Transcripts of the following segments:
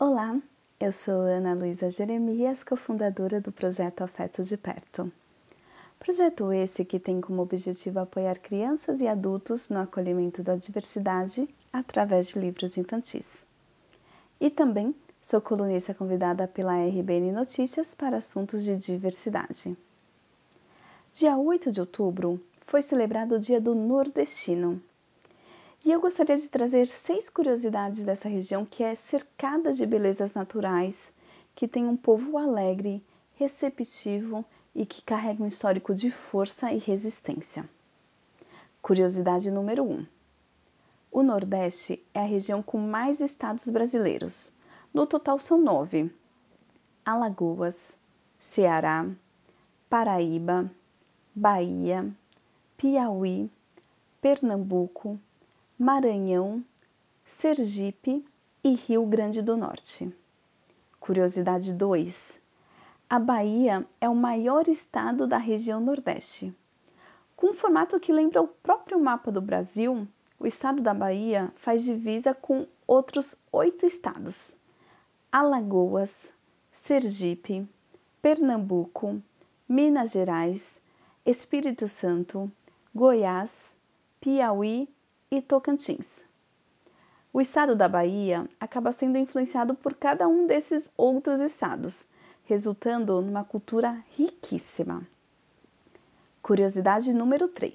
Olá, eu sou Ana Luísa Jeremias, cofundadora do projeto Afeto de Perto. Projeto esse que tem como objetivo apoiar crianças e adultos no acolhimento da diversidade através de livros infantis. E também sou colunista convidada pela RBN Notícias para assuntos de diversidade. Dia 8 de outubro foi celebrado o Dia do Nordestino, e eu gostaria de trazer seis curiosidades dessa região que é cercada de belezas naturais, que tem um povo alegre, receptivo e que carrega um histórico de força e resistência. Curiosidade número 1. Um. O Nordeste é a região com mais estados brasileiros. No total são nove: Alagoas, Ceará, Paraíba, Bahia, Piauí, Pernambuco, Maranhão, Sergipe e Rio Grande do Norte. Curiosidade 2. A Bahia é o maior estado da região Nordeste. Com um formato que lembra o próprio mapa do Brasil, o estado da Bahia faz divisa com outros oito estados: Alagoas, Sergipe, Pernambuco, Minas Gerais, Espírito Santo, Goiás, Piauí e Tocantins. O estado da Bahia acaba sendo influenciado por cada um desses outros estados, resultando numa cultura riquíssima. Curiosidade número 3.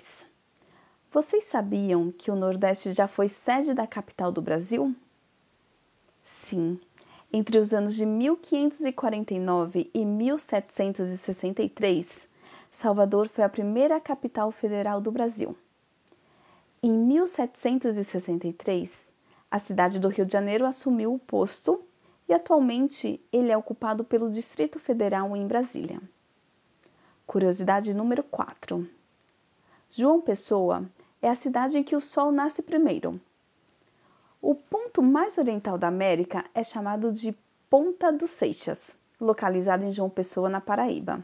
Vocês sabiam que o Nordeste já foi sede da capital do Brasil? Sim, entre os anos de 1549 e 1763, Salvador foi a primeira capital federal do Brasil. Em 1763, a cidade do Rio de Janeiro assumiu o posto e atualmente ele é ocupado pelo Distrito Federal em Brasília. Curiosidade número 4. João Pessoa é a cidade em que o sol nasce primeiro. O ponto mais oriental da América é chamado de Ponta dos Seixas, localizado em João Pessoa, na Paraíba.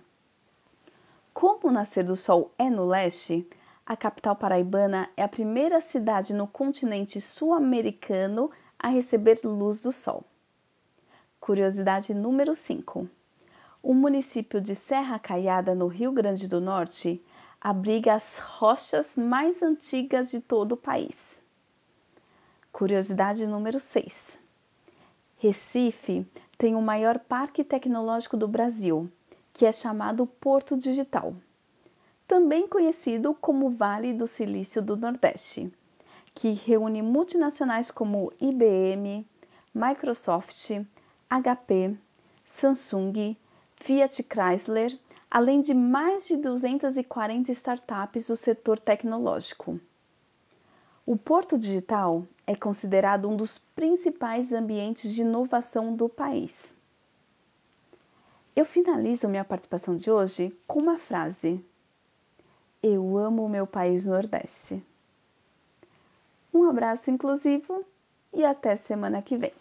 Como o nascer do sol é no leste, a capital paraibana é a primeira cidade no continente sul-americano a receber luz do sol. Curiosidade número 5. O município de Serra Caiada, no Rio Grande do Norte, abriga as rochas mais antigas de todo o país. Curiosidade número 6. Recife tem o maior parque tecnológico do Brasil, que é chamado Porto Digital também conhecido como Vale do Silício do Nordeste, que reúne multinacionais como IBM, Microsoft, HP, Samsung, Fiat Chrysler, além de mais de 240 startups do setor tecnológico. O Porto Digital é considerado um dos principais ambientes de inovação do país. Eu finalizo minha participação de hoje com uma frase eu amo o meu país Nordeste. Um abraço inclusivo e até semana que vem.